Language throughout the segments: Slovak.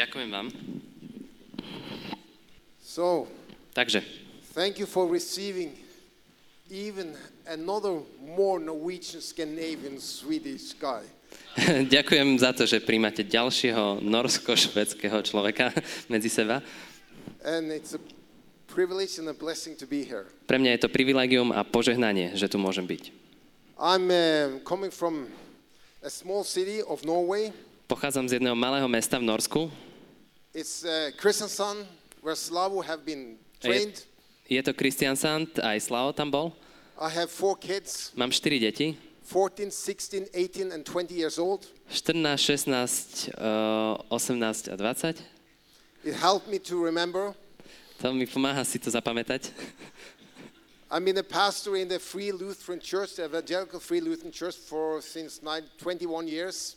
Ďakujem vám. So, Takže, thank you for receiving even another more Norwegian, Scandinavian, Swedish guy. ďakujem za to, že príjmate ďalšieho norsko-švedského človeka medzi seba. And it's a privilege and a blessing to be here. Pre mňa je to privilegium a požehnanie, že tu môžem byť. I'm uh, coming from a small city of Norway. Pochádzam z jedného malého mesta v Norsku. It's uh, Kristiansand, where Slavo have been A Je, trained. je to Kristiansand, aj Slavo tam bol. I have four kids, Mám 4 deti, 14, 16, 18, and 20 years old. 14, 16, uh, 18 a 20. It helped me to remember. To mi pomáha si to zapamätať. I've been a pastor in the Free Lutheran Church, the Evangelical Free Lutheran Church, for since nine, 21 years.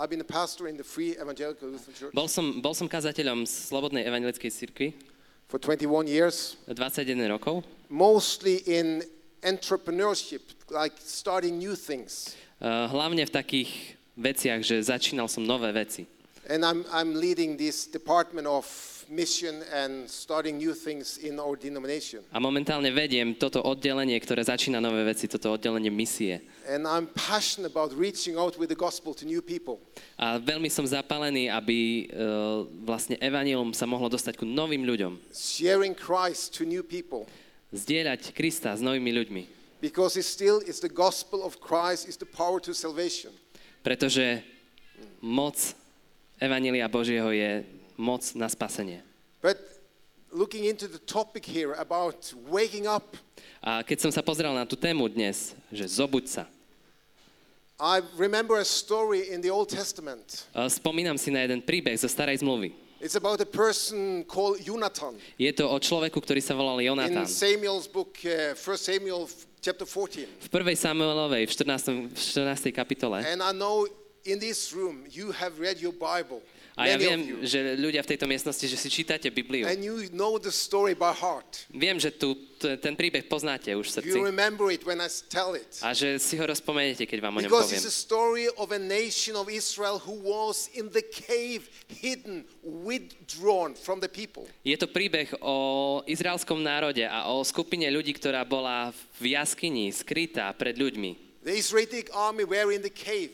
I've been a pastor in the Free Evangelical Lutheran Church Bol som, bol som kazateľom z Slobodnej evangelickej cirkvi for 21 years, 21 rokov. mostly in entrepreneurship, like starting new things. Uh, hlavne v takých veciach, že začínal som nové veci. And I'm, I'm leading this department of mission and starting new things in our denomination. A momentálne vediem toto oddelenie, ktoré začína nové veci, toto oddelenie misie. And I'm passionate about reaching out with the gospel to new people. A veľmi som zapálený, aby uh, vlastne evanilum sa mohlo dostať ku novým ľuďom. sharing Christ to new people Zdieľať Krista s novými ľuďmi. because it still is the gospel of Christ is the power to salvation. Pretože moc Evanília Božieho je moc na spasenie. But looking into the topic here about waking up, A keď som sa pozrel na tú tému dnes, že zobuď sa, I remember a story in the Old Testament. a spomínam si na jeden príbeh zo starej zmluvy. It's about a person called Jonathan Je to o človeku, ktorý sa volal in Jonatán. Samuel's book, uh, 1 Samuel chapter 14. V 1. Samuelovej, v 14. v 14. kapitole. And I know in this room you have read your Bible, A ja viem, že ľudia v tejto miestnosti, že si čítate Bibliu. and you know the story by heart. Viem, že tu, ten príbeh poznáte už v srdci. You remember it when I tell it. A že si ho rozpomeniete, keď vám o ňom Because poviem. it's a story of a nation of Israel who was in the cave, hidden, withdrawn from the people. Je to príbeh o izraelskom národe a o skupine ľudí, ktorá bola v jaskyni, skrytá pred ľuďmi. The Israelitic army were in the cave.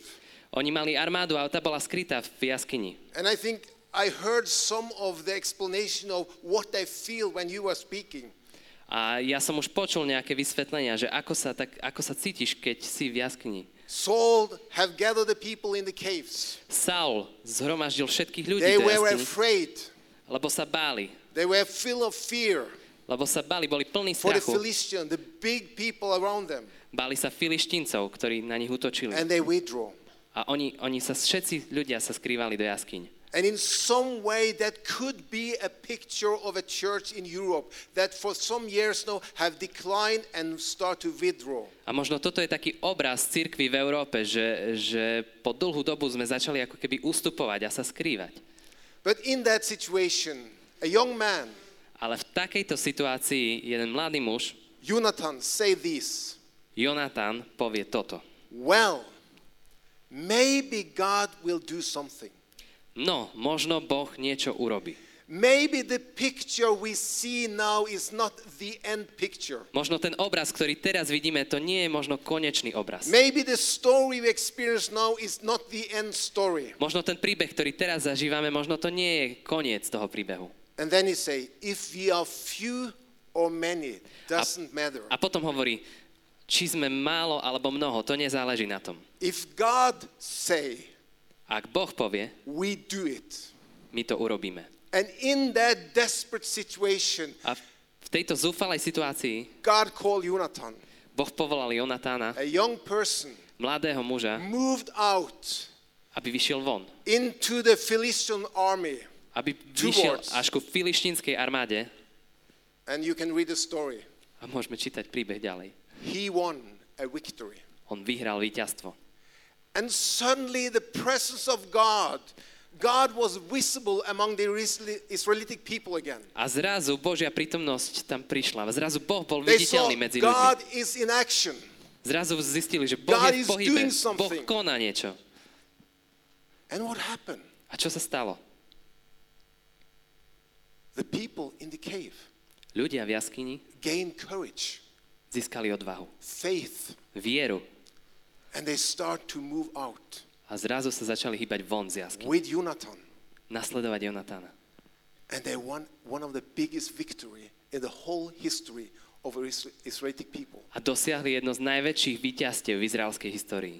Oni mali armádu a tá bola skrytá v jaskyni. And I think I heard some of the explanation of what they feel when you were speaking. A ja som už počul nejaké vysvetlenia, že ako sa, tak, ako sa cítiš, keď si v jaskyni. Saul have gathered the people in the caves. Saul zhromaždil všetkých ľudí They do were jaskyni, afraid. lebo sa báli. They were full of fear Lebo sa báli, boli plní for the strachu. Philistines, the big people around them. Báli sa filištíncov, ktorí na nich útočili. And they withdraw. A oni, oni sa, všetci ľudia sa skrývali do jaskyň. And in some way, that could be a picture of a church in Europe that for some years now have declined and start to withdraw. A možno toto je taký obraz cirkvy v Európe, že, že po dlhú dobu sme začali ako keby ustupovať a sa skrývať. But in that situation, a young man, Ale v takejto situácii jeden mladý muž, Jonathan, say this Jonatán, povie toto. Well, maybe God will do something. No, možno Boh niečo urobí. Maybe the picture we see now is not the end picture. Možno ten obraz, ktorý teraz vidíme, to nie je možno konečný obraz. Maybe the story we experience now is not the end story. Možno ten príbeh, ktorý teraz zažívame, možno to nie je koniec toho príbehu. And then he say, if we are few or many, doesn't matter. A potom hovorí, či sme málo alebo mnoho, to nezáleží na tom. If God say, Ak Boh povie, we do it. my to urobíme. And in that desperate situation, A v tejto zúfalej situácii God called Jonathan, Boh povolal Jonatána, a young person, mladého muža, moved out aby vyšiel von. into the Philistine army. Aby vyšiel až ku filištínskej armáde And you can read the story. A môžeme čítať príbeh ďalej. He won a victory. On vyhral víťazstvo. And suddenly the presence of God, God was visible among the Israeli- Israelitic people again. A zrazu Božia prítomnosť tam prišla. Zrazu Boh bol viditeľný medzi ľuďmi. God is in action. Zrazu zistili, že Boh God je v pohybe. Boh koná niečo. And what happened? A čo sa stalo? The people in the cave Ľudia v jaskyni gained courage, získali odvahu, faith, vieru and they start to move out a zrazu sa začali hýbať von z jaskyne, with Jonathan. nasledovať Jonatána. And they won one of the biggest victory in the whole history of Is- Israeli people. A dosiahli jedno z najväčších víťazstiev v izraelskej histórii.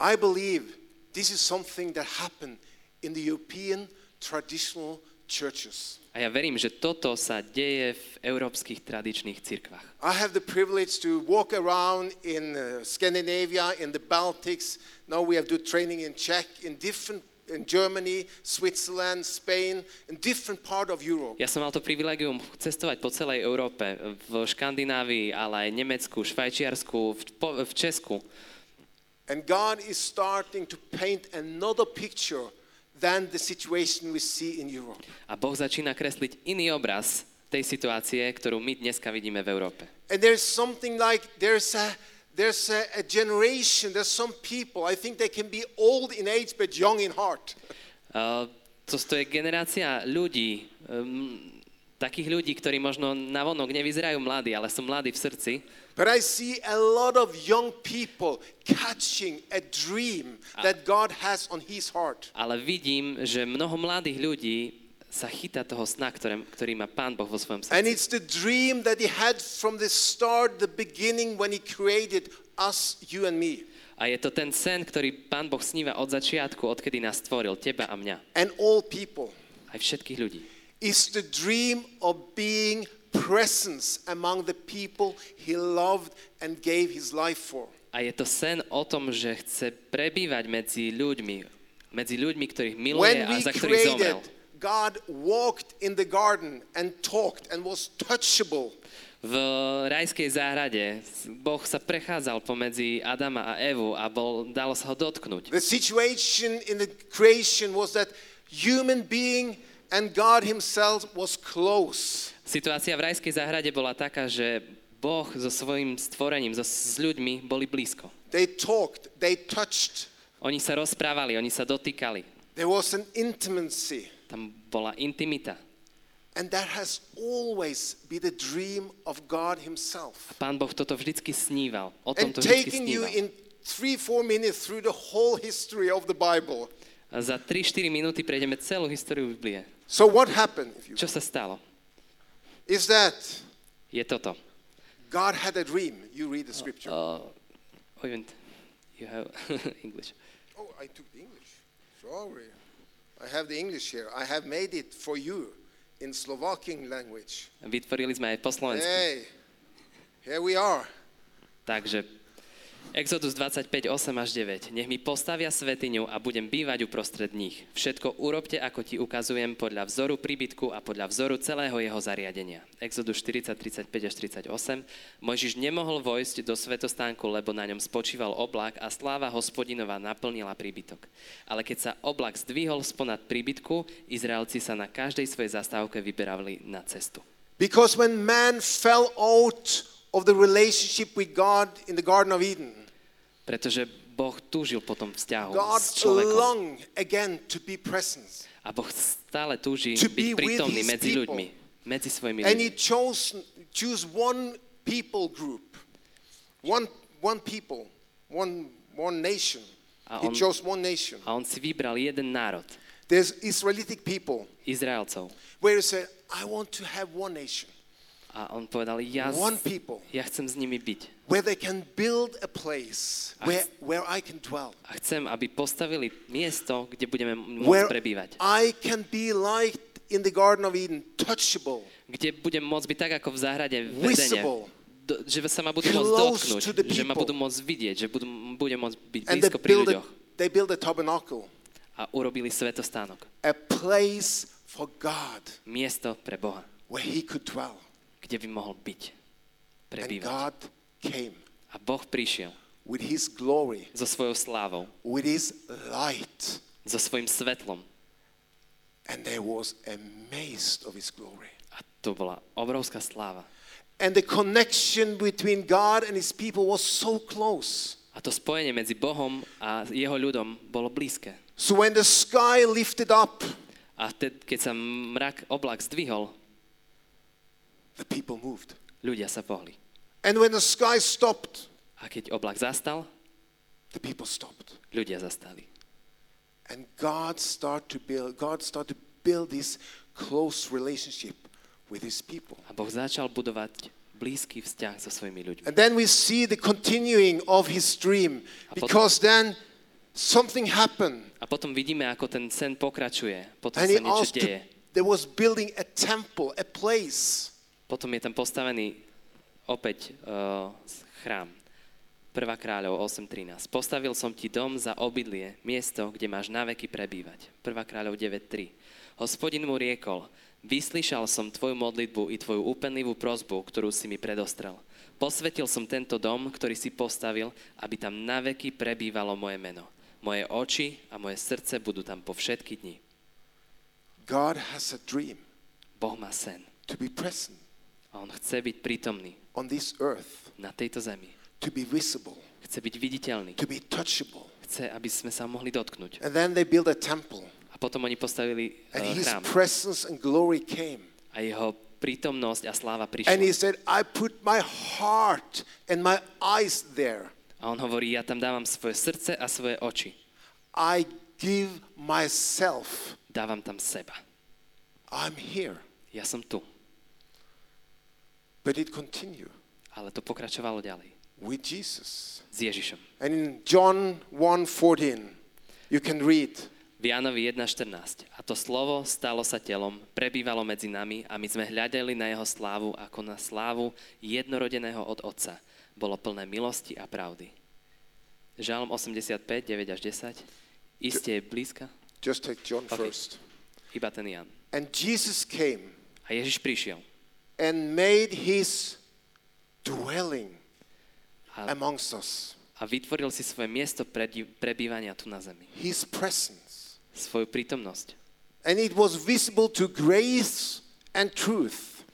I believe this is something that happened in the European traditional churches. A ja verím, že toto sa deje v európskych tradičných cirkvách. I have the privilege to walk around in uh, Scandinavia, in the Baltics. Now we have do training in Czech, in different in Germany, Switzerland, Spain, in different part of Europe. Ja som mal to privilegium cestovať po celej Európe, v Škandinávii, ale aj Nemecku, Švajčiarsku, v, po, v Česku. And God is starting to paint another picture than the situation we see in Europe. A Boh začína kresliť iný obraz tej situácie, ktorú my dneska vidíme v Európe. And there's something like there's a there's a, a generation, there's some people, I think they can be old in age but young in heart. Uh, to, to je generácia ľudí, um, takých ľudí, ktorí možno navonok nevyzerajú mladí, ale sú mladí v srdci. But I see a lot of young people catching a dream that God has on his heart. Ale vidím, že mnoho mladých ľudí sa chytá toho sna, ktoré, ktorý má Pán Boh vo svojom And srdci. it's the dream that he had from the start, the beginning when he created us, you and me. A je to ten sen, ktorý Pán Boh sníva od začiatku, odkedy nás stvoril, teba a mňa. And all people. Aj všetkých ľudí. Is the dream of being presence among the people he loved and gave his life for. A je to sen o tom, že chce prebývať medzi ľuďmi, medzi ľuďmi, ktorých miluje a za ktorých zomrel. God walked in the garden and talked and was touchable. V rajskej záhrade Boh sa prechádzal pomedzi Adama a Evu a bol, dalo sa ho dotknúť. The situation in the creation was that human being and God himself was close. Situácia v rajskej záhrade bola taká, že Boh so svojím stvorením, so, s ľuďmi boli blízko. They talked, they touched. Oni sa rozprávali, oni sa dotýkali. There was an intimacy. Tam bola intimita. And that has always been the dream of God himself. Pán Boh toto vždycky sníval. O And tomto vždycky sníval. in three, four minutes through the whole history of the Bible. A za 3-4 minúty prejdeme celú históriu Biblie. So what happened? Čo sa stalo? Is that Je toto. God had a dream. You read the scripture. Uh, even you have English. Oh, I took the English. Sorry. I have the English here. I have made it for you in Slovakian language. Vytvorili sme aj po slovensku. Hey, here we are. Takže Exodus 25, 8 až 9. Nech mi postavia svetiňu a budem bývať uprostred nich. Všetko urobte, ako ti ukazujem, podľa vzoru príbytku a podľa vzoru celého jeho zariadenia. Exodus 40, 35 až 38. Mojžiš nemohol vojsť do svetostánku, lebo na ňom spočíval oblak a sláva hospodinova naplnila príbytok. Ale keď sa oblak zdvihol sponad príbytku, Izraelci sa na každej svojej zastávke vyberali na cestu. Because when man fell out of the relationship with God in the Garden of Eden, Pretože Boh túžil po tom vzťahu God s človekom. A Boh stále túži byť prítomný medzi people. ľuďmi, medzi svojimi And ľuďmi. he chose choose one people group, one one people, one one nation. A He on- chose one nation. A on si vybral jeden národ, There's Israelitic people Izraelcov. where he said, I want to have one nation, A on povedal, ja, one s- people, ja chcem s nimi byť. where they can build a place A where, where I can dwell, A chcem, aby postavili miesto, kde budeme môcť where prebývať. I can be like in the Garden of Eden, touchable, Kde budem môcť byť tak, ako v záhrade v Edene. visible. Do, že sa ma budú môcť dotknúť, že ma budú môcť vidieť, že budú, budem môcť byť blízko pri build, a, ľuďoch. they build a tabernacle, A urobili svetostánok. a place for God Miesto pre Boha, where he could dwell. Kde by mohol byť. And Prebývať. God came A Boh prišiel with his glory, so svojou slávou, with his light, so svojím svetlom. and they was amazed of his glory. A to bola obrovská sláva. And the connection between God and his people was so close. A to spojenie medzi Bohom a jeho ľudom bolo blízke. So when the sky lifted up, A vtedy, keď sa mrak, oblak zdvihol, the people moved. ľudia sa pohli. And when the sky stopped, A keď oblak zastal, the people stopped. ľudia zastali. And God started to build God started to build this close relationship with his people. A Boh začal budovať blízky vzťah so svojimi ľuďmi. And then we see the continuing of his dream because then something happened. A potom vidíme, ako ten sen pokračuje. Potom And sa niečo deje. to, there was building a temple, a place. Potom je tam postavený opäť uh, chrám. 1. kráľov 8.13. Postavil som ti dom za obydlie, miesto, kde máš naveky prebývať. 1. kráľov 9.3. Hospodin mu riekol, vyslyšal som tvoju modlitbu i tvoju úpenlivú prozbu, ktorú si mi predostrel. Posvetil som tento dom, ktorý si postavil, aby tam naveky prebývalo moje meno. Moje oči a moje srdce budú tam po všetky dni. God has a dream Boh má sen to be present a on chce byť prítomný on this earth, na tejto zemi. to be visible, Chce byť viditeľný. to be touchable. Chce, aby sme sa mohli dotknúť. And then they built a temple, A potom oni postavili and uh, his chrám presence and glory came. a jeho prítomnosť a sláva And prišla. he said, I put my heart and my eyes there. A on hovorí, ja tam dávam svoje srdce a svoje oči. I give myself. Dávam tam seba. I'm here. Ja som tu. But it continued Ale to pokračovalo ďalej. with Jesus. S Ježišom. And in John 1:14, you can read, V Jánovi 1.14. A to slovo stalo sa telom, prebývalo medzi nami a my sme hľadali na jeho slávu ako na slávu jednorodeného od Otca. Bolo plné milosti a pravdy. Žalm 85, 9 až 10. Isté je blízka, just take John Okay. first. iba ten Jan. And Jesus came A Ježiš prišiel and made his dwelling a, amongst us. a vytvoril si svoje miesto prebývania tu na zemi. His presence. Svoju prítomnosť. And it was visible to grace and truth.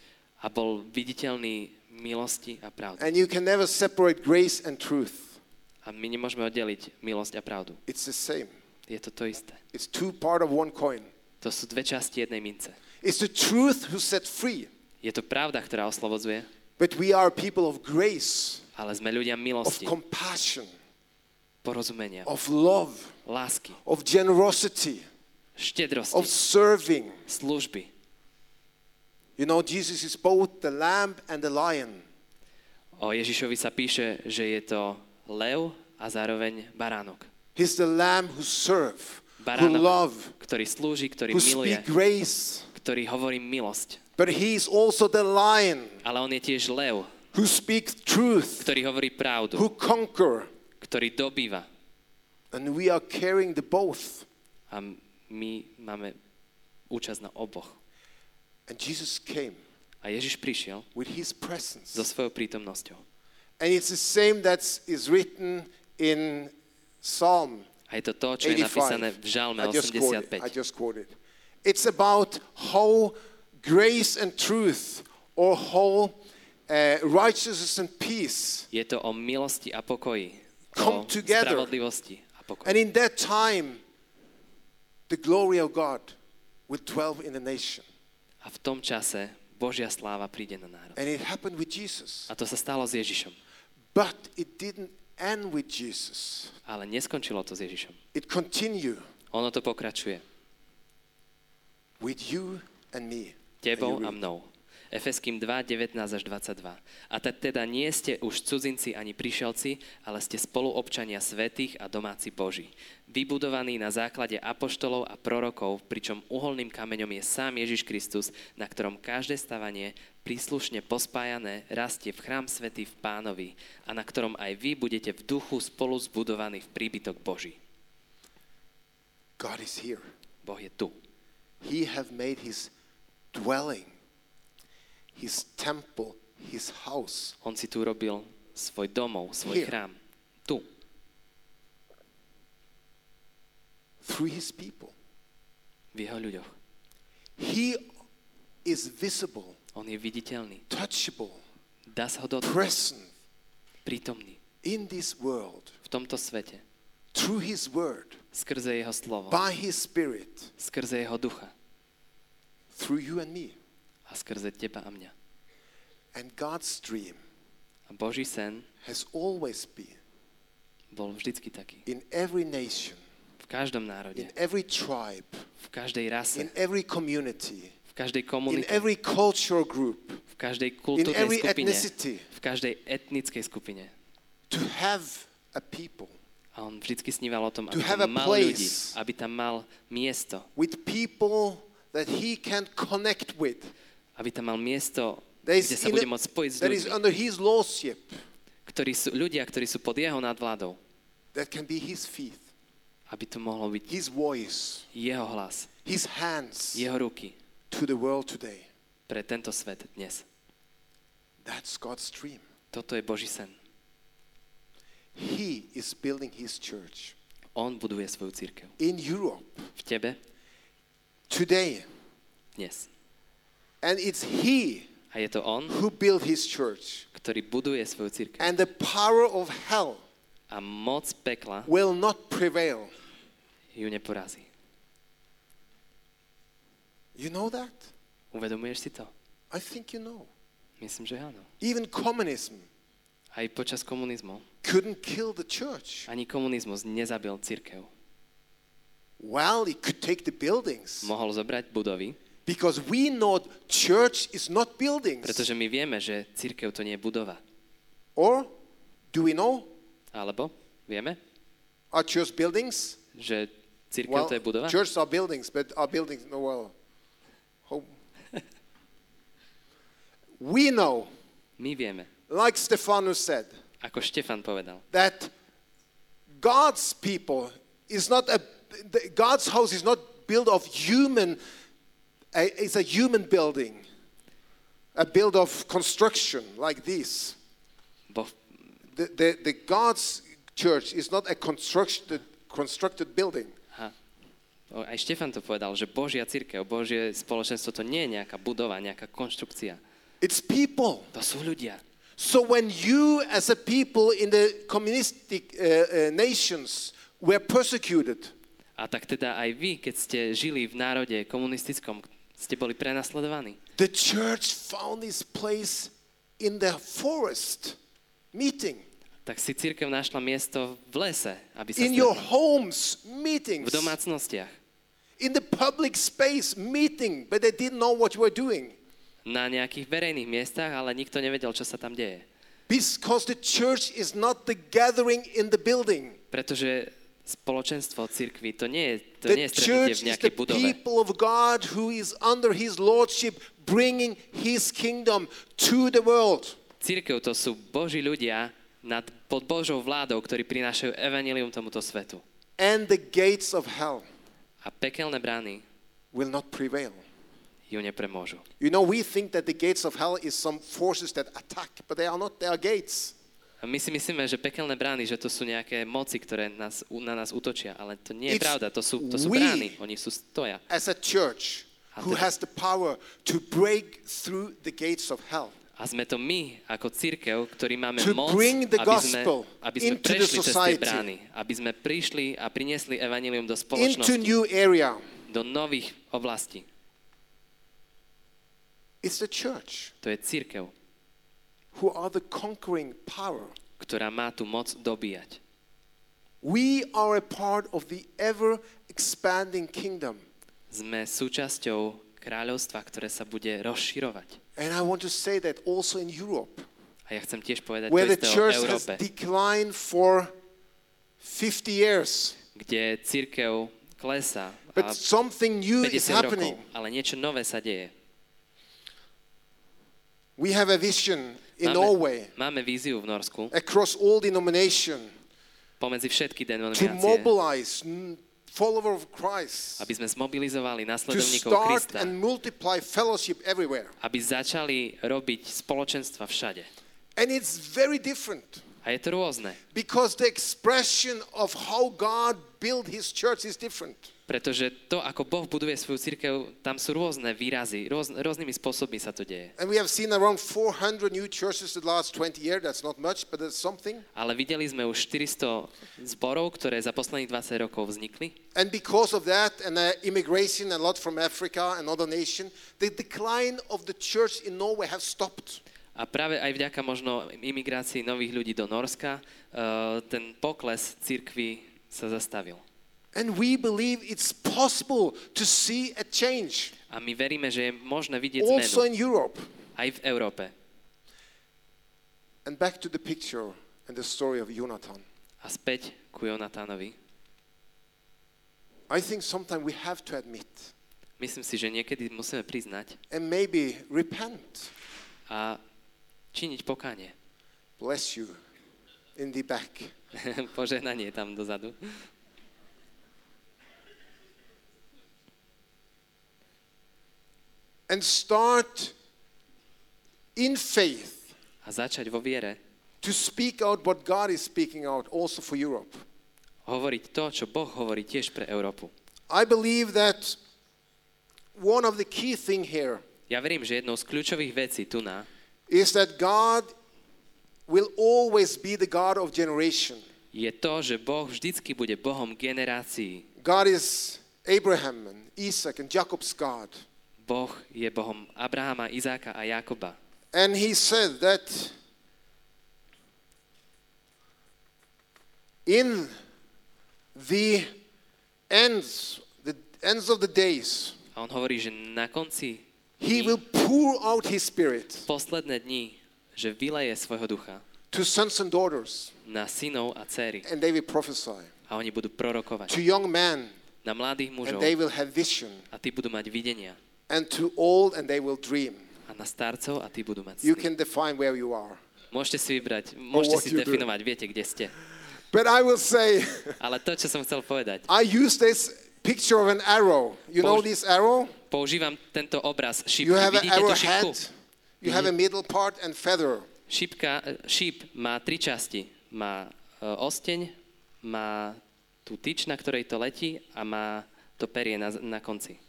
A bol viditeľný milosti a pravdy. And you can never separate grace and truth. A my nemôžeme oddeliť milosť a pravdu. It's the same. Je to to isté. It's two part of one coin. To sú dve časti jednej mince. It's the truth who set free. Je to pravda, ktorá oslobodzuje, But we are people of grace, ale sme ľudia of milosti, compassion, porozumenia, of love, lásky, of generosity, štedrosti, of serving. služby. You know, Jesus is both the lamb and the lion. O Ježišovi sa píše, že je to lev a zároveň baránok. He's the lamb who serve, who Baránok, love, ktorý slúži, ktorý who miluje, grace. ktorý hovorí milosť. But he is also the lion Ale on je tiež lev, who speaks truth, ktorý hovorí pravdu, who conquer. ktorý dobýva. And we are carrying the both. A my máme účasť na oboch. And Jesus came A Ježiš prišiel with his presence. so svojou prítomnosťou. And it's the same that is written in Psalm A je to to, čo je napísané v 85. Žalme I just quoted. I just quoted. It's about how grace and truth, or whole uh, righteousness and peace. Je to o milosti a pokoji. Come O together. spravodlivosti a pokoji. And in that time, the glory of God would dwell in the nation. A v tom čase Božia sláva príde na národ. And it happened with Jesus. A to sa stalo s Ježišom. But it didn't end with Jesus. Ale neskončilo to s Ježišom. It continued Ono to pokračuje. with you and me. Tebou a mnou. Efeským 2, 19 až 22. A tak teda nie ste už cudzinci ani prišelci, ale ste spoluobčania svetých a domáci Boží. Vybudovaní na základe apoštolov a prorokov, pričom uholným kameňom je sám Ježiš Kristus, na ktorom každé stavanie príslušne pospájané rastie v chrám svetý v pánovi a na ktorom aj vy budete v duchu spolu zbudovaní v príbytok Boží. God is here. Boh je tu. He have made his dwelling, his temple, his house On si tu robil svoj domov, svoj Here. chrám. Tu. through his people. v jeho ľuďoch. He is visible, On je viditeľný. touchable, Dá sa ho dotknúť. present Prítomný. in this world V tomto svete. through His Word, skrze jeho slovo, by His Spirit, skrze jeho ducha through you and me. a skrze teba a mňa. And God's dream A Boží sen has always been bol vždycky taký. in every nation, V každom národe, in every tribe, v každej rase, in every community, v každej in komunite, every cultural group, v každej in kultúrnej every skupine, ethnicity, v každej etnickej skupine. to have a people A on vždycky sníval o tom, To aby tam mal ľudí, aby tam mal miesto, with people that He can connect with. aby tam mal miesto, kde sa bude môcť spojiť s that is ľuďmi, under His lordship, ktorí sú, ľudia, ktorí sú pod jeho nadvládou, that can be His feet, aby to mohlo byť His voice, jeho hlas, His hands jeho ruky to the world today. pre tento svet dnes. That's God's dream. Toto je Boží sen. He is building His church On buduje svoju církev. in Europe V tebe today. dnes. And it's He A je to on, who built His church. ktorý buduje svoju církev. And the power of hell A moc pekla will not prevail. ju neporazí. You know that? Uvedomuješ si to? I think you know. Myslím, že áno. Even communism Aj počas komunizmu. couldn't kill the church. Ani komunizmus nezabil církev. Well, it could take the buildings. Mohol zobrať budovy, Because we know church is not buildings. pretože my vieme, že církev to nie je budova. Or do we know Alebo vieme, are church buildings? že církev Well, to je budova? churches are buildings, but are buildings no well. How- we know, My vieme, like Stephanus said, ako Štefan povedal, that God's people is not a the- God's house is not built of human a- it's a human building a build of construction like this the, the, the God's church is not a constructed constructed building ha, o, aj Štefan to povedal, že Božia církev, Božie spoločenstvo to nie je nejaká budova, nejaká konštrukcia. it's people To sú ľudia. so when you as a people in the communistic uh, uh, nations were persecuted A tak teda aj vy, keď ste žili v národe komunistickom, ste boli prenasledovaní. The church found its place in the forest meeting, Tak si církev našla miesto v lese, aby sa in your homes v meetings, domácnostiach, in the public space meeting, but they didn't know what you were doing. na nejakých verejných miestach, ale nikto nevedel, čo sa tam deje. Because the church is not the gathering in the building. Pretože spoločenstvo církvy to nie je, to The nie je stretnutie v nejakej the budove. people of God who is under his lordship, bringing his kingdom to the world. Církev to sú Boží ľudia nad, pod Božou vládou, ktorí prinášajú evanilium tomuto svetu. And the gates of hell A pekelné brány will not prevail. ju nepremôžu. You know, we think that the gates of hell is some forces that attack, but they are not, they are gates. My si myslíme, že pekelné brány, že to sú nejaké moci, ktoré nás, na nás útočia, ale to nie je It's pravda, to sú, to sú brány, oni sú stoja. As a church who has the power to break through the gates of hell. A sme to my, ako církev, ktorí máme To moc, aby sme, aby sme prešli cez tie brány, aby sme prišli a priniesli evanilium do spoločnosti, do nových oblastí. It's the church To je církev, who are the conquering power. ktorá má tú moc dobíjať. We are a part of the ever expanding kingdom. Sme súčasťou kráľovstva, ktoré sa bude rozširovať. And I want to say that also in Europe, A ja chcem tiež povedať where to the o has Európe, declined for 50 years. kde církev klesá But something new is 50 rokov, happening. ale niečo nové sa deje. We have a vision in Máme, Norway. máme víziu v Norsku. Across all denomination. Pomedzi všetky to denominácie, mobilize n- follower of Christ, aby sme zmobilizovali to start Krista, and multiply fellowship everywhere. aby začali robiť spoločenstva všade. And it's very different. A je to rôzne, because the expression of how God built his church is different. Pretože to, ako Boh buduje svoju církev, tam sú rôzne výrazy, rôz, rôznymi spôsobmi sa to deje. And we have seen around 400 new churches the last 20 years. That's not much, but it's something. Ale videli sme už 400 zborov, ktoré za posledných 20 rokov vznikli. And because of that, and uh, immigration, a lot from Africa and other nations, the decline of the church in Norway has stopped. A práve aj vďaka možno imigrácii nových ľudí do Norska, uh, ten pokles církvy sa zastavil. And we believe it's possible to see a change A my veríme, že je možné vidieť also zmenu in Europe. aj v Európe. And back to the picture and the story of Jonathan. A späť ku Jonatánovi. I think sometimes we have to admit Myslím si, že niekedy musíme priznať and maybe repent. a činiť pokánie. Bless you in the back. Požehnanie tam dozadu. And start in faith A začať vo viere to speak out what God is speaking out also for Europe. hovoriť to, čo Boh hovorí tiež pre Európu. I believe that one of the key thing here Ja verím, že jednou z kľúčových vecí tu na is that God will always be the God of generation. je to, že Boh vždycky bude Bohom generácií. God is Abraham and Isaac and Jacob's God. Boh je Bohom Abrahama, Izáka a Jakoba. And he said that in the ends, the ends of the days, A on hovorí, že na konci he dní, will pour out his spirit posledné dni, že vyleje svojho ducha to sons and daughters, na synov a dcery. and they will prophesy. A oni budú prorokovať To young men, na mladých and mužov they will have vision. a tí budú mať videnia. And to old, and they will dream. A na starcov a tí budú mať You can define where you are. Môžete si vybrať, môžete si you do. definovať, viete, kde ste. But I will say, Ale to, čo som chcel povedať, I use this picture of an arrow. You know this arrow? používam tento obraz šípky. You have an tú šípku? arrowhead, you have a middle part and feather. Šípka, e, šíp má tri časti. Má e, osteň, má tú tyč, na ktorej to letí a má to perie na, na konci.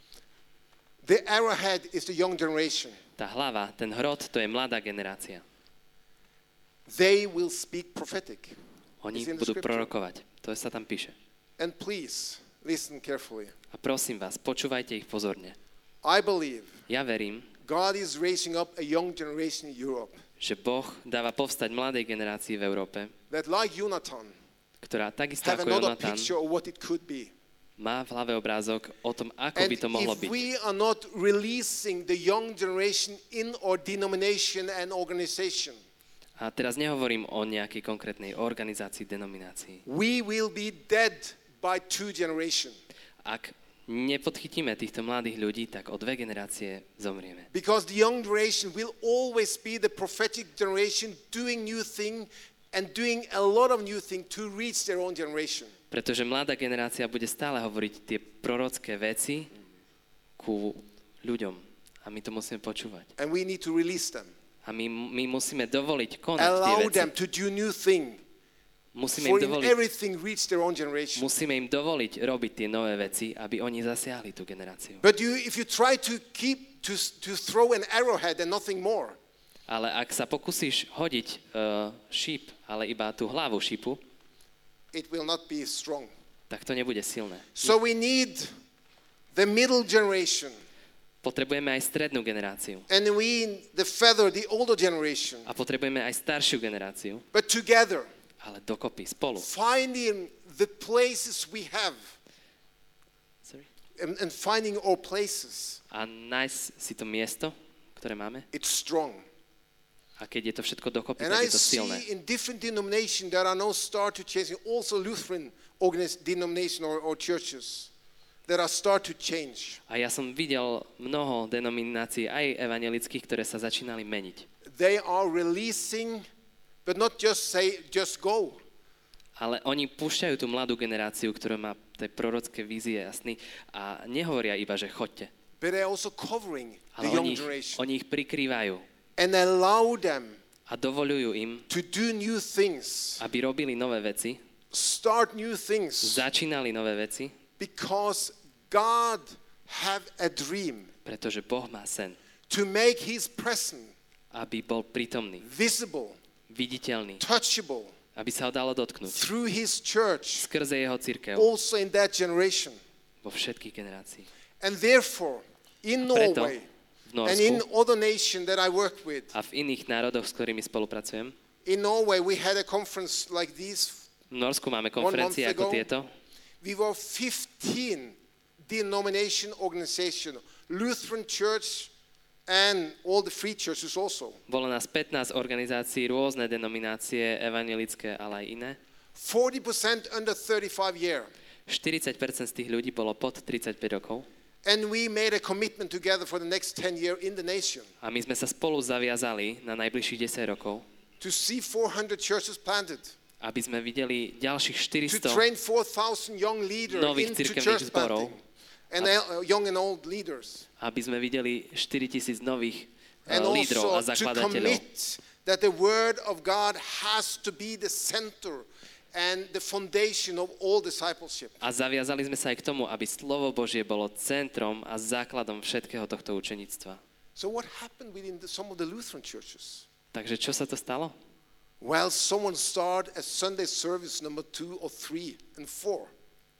The arrowhead is the young generation. Tá hlava, ten hrot, to je mladá generácia. They will speak prophetic. Oni budú prorokovať. To sa tam píše. And please listen carefully. A prosím vás, počúvajte ich pozorne. I believe Ja verím, God is raising up a young generation in Europe že Boh dáva povstať mladej generácii v Európe, that, like Jonathan, ktorá takisto ako Jonathan má v hlave obrázok o tom, ako And by to mohlo if byť. we are not releasing the young generation in our denomination and organization, A teraz nehovorím o nejakej konkrétnej organizácii, denominácii. we will be dead by two generations. Ak nepodchytíme týchto mladých ľudí, tak o dve generácie zomrieme. Because the young generation will always be the prophetic generation doing new thing and doing a lot of new thing to reach their own generation. Pretože mladá generácia bude stále hovoriť tie prorocké veci ku ľuďom. A my to musíme počúvať. And we need to release them. A my, my musíme dovoliť konať tie Allow veci. them to do new thing. Musíme im dovoliť, musíme im dovoliť robiť tie nové veci, aby oni zasiahli tú generáciu. But you, if you try to keep, to, to throw an arrowhead and nothing more, Ale ak sa pokúsiš hodiť uh, šíp, ale iba tú hlavu šípu, it will not be strong. tak to nebude silné. So we need the middle generation. Potrebujeme aj strednú generáciu. And we the feather, the older generation. A potrebujeme aj staršiu generáciu. But together, Ale dokopy, spolu. finding the places we have Sorry. and, and finding our places, A nájsť si to miesto, ktoré máme. it's strong. A keď je to všetko dokopy, And tak I je to silné. see in different denominations there are now start to change, also Lutheran denomination or, or churches that are start to change. A ja som videl mnoho denominácií, aj evangelických, ktoré sa začínali meniť. They are releasing, but not just say, just go. Ale oni púšťajú tú mladú generáciu, ktorá má tie prorocké vízie a sny a nehovoria iba, že chodte. But they're also covering the young generation oni ich prikrývajú and allow them a dovolujú im, to do new things, aby robili nové veci, start new things, začínali nové veci, because God have a dream Pretože Boh má sen, to make his presence aby bol prítomný, visible, viditeľný, touchable aby sa ho dalo dotknúť through his church skrze jeho církev also in that generation. vo všetkých generáciách. And therefore, in Norway v and in Norsku other nations that I work with, a v iných národoch, s ktorými spolupracujem, in Norway we had a conference like this. v Norsku máme konferencie ako ago. tieto. We were 15 denomination organization, Lutheran Church and all the free churches also. Bolo nás 15 organizácií, rôzne denominácie, evangelické, ale aj iné. 40% under 35 year. 40% z tých ľudí bolo pod 35 rokov And we made a commitment together for the next 10 year in the nation a my sme sa spolu zaviazali na najbližších 10 rokov, to see 400 churches planted, aby sme videli ďalších to 400 train 4,000 young nových cirkevných zborov. and uh, young and old leaders. aby sme videli 4000 nových eh, And lídrov a also to zakladateľov. commit that the word of God has to be the center and the foundation of all discipleship. A zaviazali sme sa aj k tomu, aby slovo Božie bolo centrom a základom všetkého tohto učenictva. So what happened within the, some of the Lutheran churches? Takže čo sa to stalo? Well, someone started a Sunday service number two or three and four.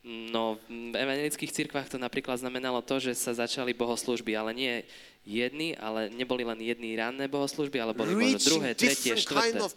No, v evangelických cirkvách to napríklad znamenalo to, že sa začali bohoslúžby, ale nie jedny, ale neboli len jedny ranné bohoslúžby, ale boli možno druhé, tretie, different kind štvrté. of.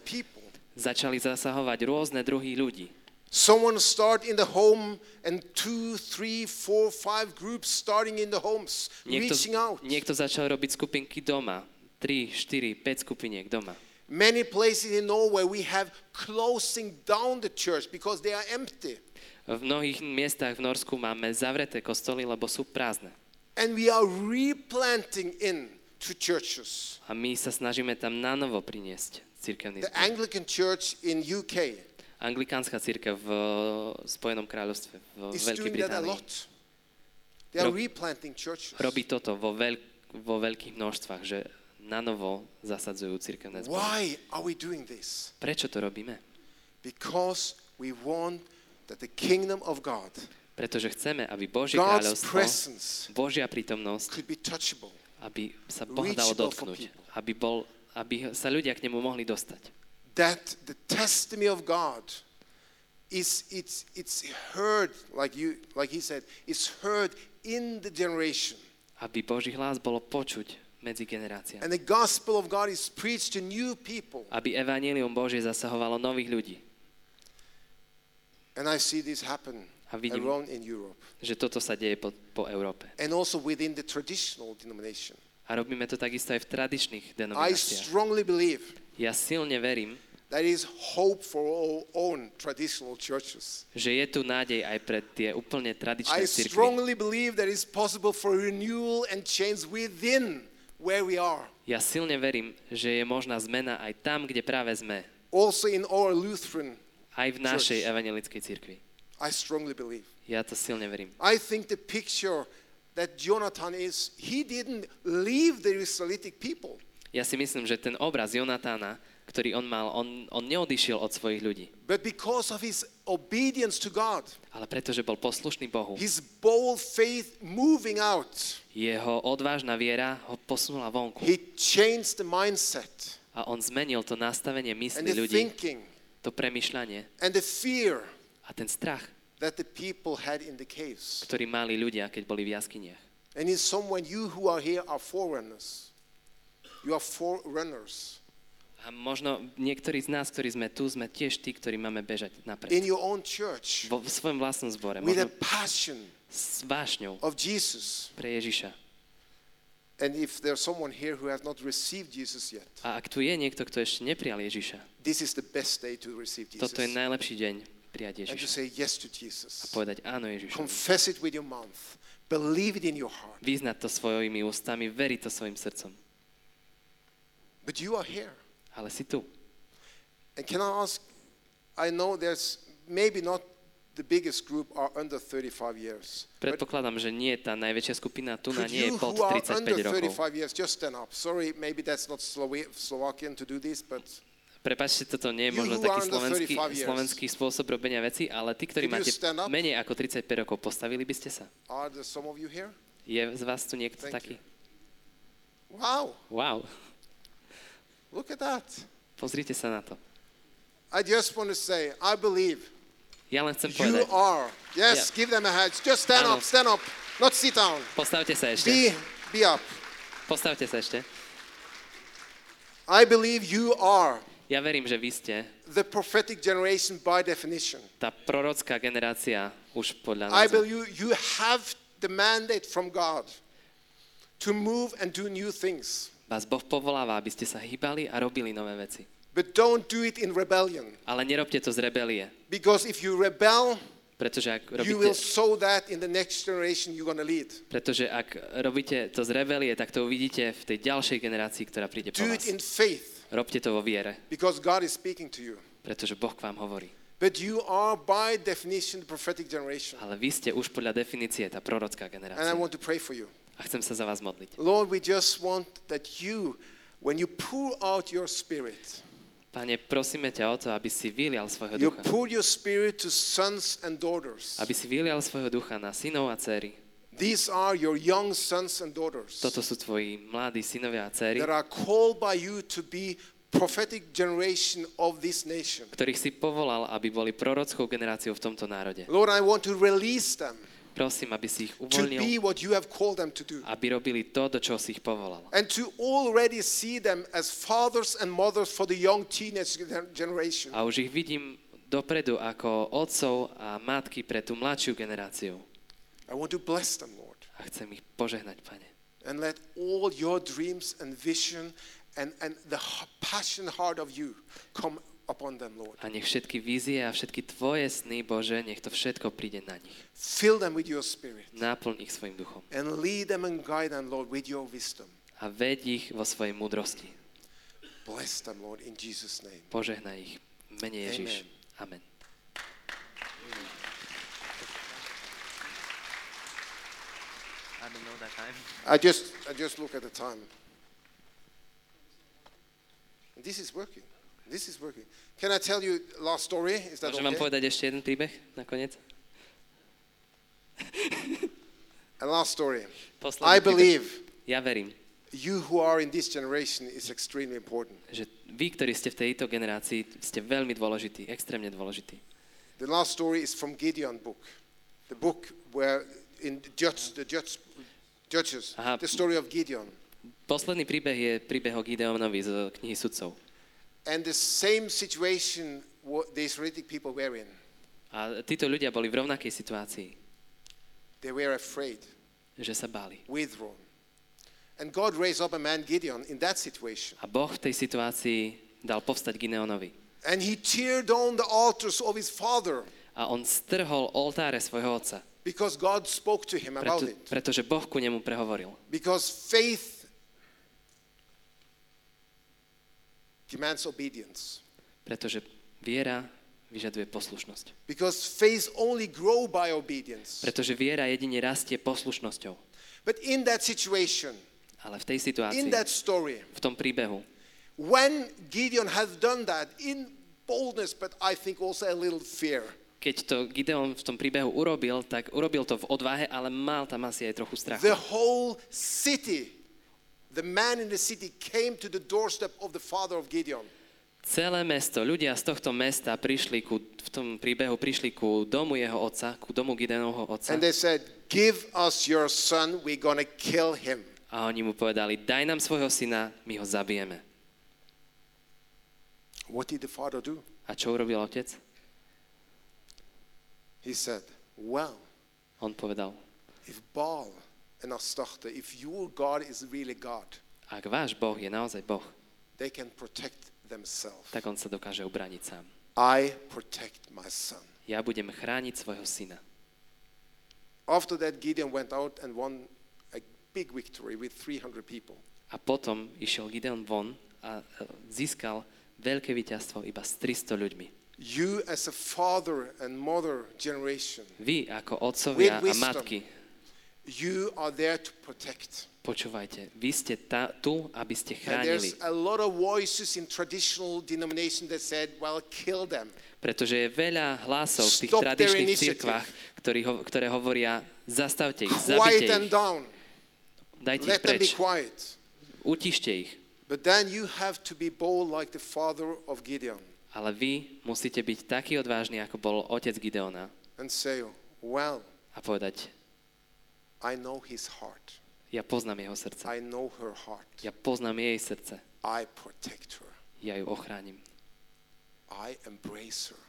Začali zasahovať rôzne druhy ľudí. Someone start in the home and two, three, four, five groups starting in the homes, Niekto, reaching out. niekto začal robiť skupinky doma. 3, 4, 5 skupiniek doma. Many places in Norway we have closing down the church because they are empty. V mnohých miestach v Norsku máme zavreté kostoly, lebo sú prázdne. And we are replanting in to churches. A my sa snažíme tam na novo priniesť cirkevný The zbor. Anglican Church in UK Anglikánska církev v Spojenom kráľovstve, v is Veľkej doing that a Británii, lot. They are Rob- replanting churches. robí toto vo, veľk, vo veľkých množstvách, že na novo zasadzujú cirkevné zbory. Why are we doing this? Prečo to robíme? Because we want that the kingdom of God, Pretože chceme, aby Božie God's kráľovstvo, presence Božia prítomnosť, could be touchable. aby sa Boh reachable for dotknúť, people. aby, bol, aby sa ľudia k nemu mohli dostať. That the testimony of God is it's it's heard like you like he said, it's heard in the generation. Aby Boží hlas bolo počuť medzi generáciami. And the gospel of God is preached to new people. Aby evanílium Božie zasahovalo nových ľudí. And I see this happen A vidím- around in Europe. Že toto sa deje po, po Európe. And also within the traditional denomination. A robíme to takisto aj v tradičných I denomináciách. strongly believe Ja silne verím, there is hope for our own traditional churches. že je tu nádej aj pre tie úplne tradičné I cirkvy. strongly believe that it's possible for renewal and change within where we are. Ja silne verím, že je možná zmena aj tam, kde práve sme. Also in our Lutheran, Aj v našej evangelickej cirkvi. I strongly believe. Ja to silne verím. I think the picture that Jonathan is, he didn't leave the Israelitic people. Ja si myslím, že ten obraz Jonatána, ktorý on mal, on, on neodišiel od svojich ľudí. But because of his obedience to God, Ale pretože bol poslušný Bohu, his bold faith moving out, jeho odvážna viera ho posunula vonku. he changed the mindset A on zmenil to nastavenie mysli ľudí, thinking to premyšľanie and the fear a ten strach, that the people had in the caves. ktorý mali ľudia, keď boli v jaskyniach. And in someone, you who are here are forerunners. You are forerunners. A možno niektorí z nás, ktorí sme tu, sme tiež tí, ktorí máme bežať in napred. your own church Vo v svojom vlastnom zbore, with a passion s vášňou of Jesus. pre Ježiša. And if there's someone here who has not received Jesus yet, A ak tu je niekto, kto ešte neprijal Ježiša, this is the best day to receive Jesus. toto je najlepší deň prijať Ježiša. say yes to A Jesus. povedať áno Ježišu. Confess it with your mouth. Believe it in your heart. Vyznať to svojimi ústami, veriť to svojim srdcom. But you are here. Ale si tu. And can I ask, I know there's maybe not the biggest group are under 35 years. Predpokladám, že nie, tá najväčšia skupina tu na nie je you pod who are 35 under rokov. 35 years just stand up? Sorry, maybe that's not Slova- Slovakian to do this, but Prepačte, toto nie je You možno taký slovenský, 35 years. slovenský spôsob robenia veci, ale tí, ktorí you máte menej ako 35 rokov, postavili by ste sa? You? Je z vás tu niekto Thank taký? Wow, Wow, look at that. pozrite sa na to. I just want to say, I believe Ja len chcem you povedať, are. Yes, Yeah. give them a hand. Just stand Áno. up, stand up. Not sit down. postavte sa ešte, Be, be up. postavte sa ešte. I believe you are Ja verím, že vy ste the prophetic generation by definition. tá prorocká generácia už podľa I nás. believe you, you have the mandate from God to move and do new things. Vás Boh povoláva, aby ste sa hýbali a robili nové veci. But don't do it in rebellion. Ale nerobte to z rebelie, Because if you rebel, pretože ak you will robíte, sow that in the next generation you're going to lead. pretože ak robíte to z rebelie, tak to uvidíte v tej ďalšej generácii, ktorá príde po Do vás. it in faith Robte to vo viere, because God is speaking to you. pretože Boh k vám hovorí. But you are by definition the prophetic generation. Ale vy ste už podľa definície tá prorocká And I generácia. want to pray for you. A chcem sa za vás modliť. Lord, we just want that you, when you pour out your spirit, Pane, prosíme ťa o to, aby si vylial svojho you ducha. pour your spirit to sons and daughters. Aby si vylial svojho ducha na synov a céry. These are your young sons and daughters Toto sú tvoji mladí synovia a céry, that are called by you to be prophetic generation of this nation. ktorých si povolal, aby boli prorockou generáciou v tomto národe. Lord, I want to release them Prosím, aby si ich to uvoľnil, be what you have called them to do. aby robili to, do čoho si ich povolal. And to already see them as fathers and mothers for the young teenage gener- generation. A už ich vidím dopredu ako otcov a matky pre tú mladšiu generáciu. I want to bless them, Lord. A chcem ich požehnať, Pane. And let all your dreams and vision and, and the passion heart of you come upon them, Lord. A nech všetky vízie a všetky tvoje sny, Bože, nech to všetko príde na nich. Fill them with your spirit Náplň ich svojim duchom. and lead them and guide them, Lord, with your wisdom. A veď ich vo svojej múdrosti. Bless them, Lord, in Jesus' name. Požehnaj ich. Mene Ježiš. Amen. I don't know that time. I just, I just look at the time. This is working. This is working. Can I tell you last story? Is that Môžem vám okay? povedať ešte jeden príbeh nakoniec? A last story. Posledný I príbeh. believe Ja verím, you who are in this generation is extremely important. že vy, ktorí ste v tejto generácii, ste veľmi dôležití, extrémne dôležití. The last story is from Gideon book, the book where in judge, the judge, judges, Aha. the story of Gideon, Posledný príbeh je príbeh o Gideonovi z knihy sudcov. and the same situation the Israelitic people were in. A títo ľudia boli v rovnakej situácii, They were afraid, že sa báli. withdrawn, and God raised up a man Gideon in that situation, A Boh v tej situácii dal povstať Gideonovi. and he tear down the altars of his father A on strhol oltáre svojho otca, because God spoke to him about preto, it. pretože Boh ku nemu prehovoril. Because faith demands obedience. Pretože viera vyžaduje poslušnosť. Because faith only grow by obedience. Pretože viera jedine rastie poslušnosťou. But in that situation, Ale v tej in situácii, that story, v tom príbehu, when Gideon has done that in boldness, but I think also a little fear, keď to Gideon v tom príbehu urobil, tak urobil to v odvahe, ale mal tam asi aj trochu strachu. the whole city, the man in the city came to the doorstep of the father of Gideon. Celé mesto, ľudia z tohto mesta prišli ku, v tom príbehu prišli ku domu jeho otca, ku domu Gideonovho otca And they said, Give us your son, we're to kill him. a oni mu povedali, daj nám svojho syna, my ho zabijeme. What did the father do? A čo urobil otec? He said, Well, On povedal, if Baal and Astarte, if your God is really God, ak váš Boh je naozaj Boh, they can protect themselves. tak on sa dokáže ubraniť sám. I protect my son. Ja budem chrániť svojho syna. After that, Gideon went out and won a big victory with 300 people. A potom išiel Gideon von a e, získal veľké víťazstvo iba s 300 ľuďmi. You, as a father and mother generation, Vy ako otcovia a matky You are there to protect. Počúvajte, vy ste ta, tu, aby ste chránili, said, well, pretože je veľa hlasov v tých Stop tradičných cirkvách, ktorí ho, ktoré hovoria, zastavte ich, zabite ich, down. dajte ich Let them be preč, quiet. utište ich. But then you have to be bold like the father of Gideon Ale vy musíte byť taký odvážny, ako bol otec Gideona and say, well, a povedať, I know his heart. ja poznám jeho srdce, I know her heart. ja poznám jej srdce, I protect her. ja ju ochránim, I embrace her.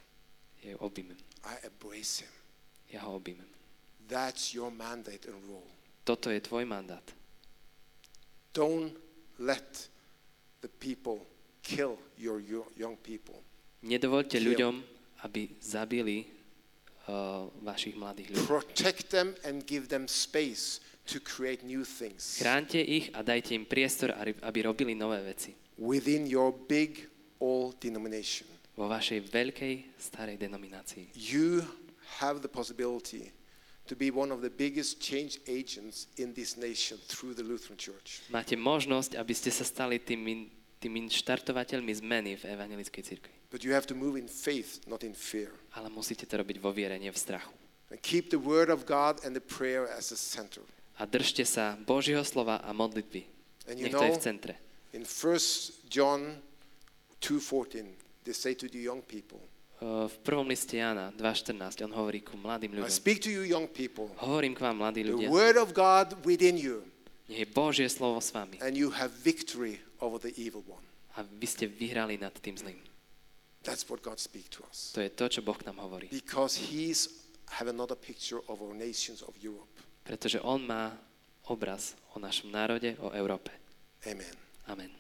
ja ju objímem, I embrace him. ja ho objímem. That's your mandate and role. Toto je tvoj mandát. Don't let the people kill your yo- young people. Nedovolte ľuďom, aby zabili uh, vašich mladých ľudí. Protect them and give them space to create new things Chránte ich a dajte im priestor, aby robili nové veci. within your big old denomination. Vo vašej veľkej starej denominácii. You have the possibility to be one of the biggest change agents in this nation through the Lutheran Church. Máte možnosť, aby ste sa stali tými, tými štartovateľmi zmeny v evangelickej cirkvi. But you have to move in faith, not in fear. Ale musíte to robiť vo viere, nie v strachu. And keep the word of God and the prayer as a center. A držte sa Božieho slova a modlitby. And Nech to je know- v centre. In 1 John 2:14, they say to the young people, V prvom liste Jána 2.14 on hovorí ku mladým I ľuďom. speak to you young people. Hovorím k vám, mladí The ľudia, word of God within you, nech je Božie slovo s vami and you have victory over the evil one. a vy ste vyhrali nad tým zlým. That's what God speaks to us. To je to, čo Boh nám hovorí. Because He's have another picture of our nations of Europe. Pretože On má obraz o našom národe, o Európe. Amen. Amen.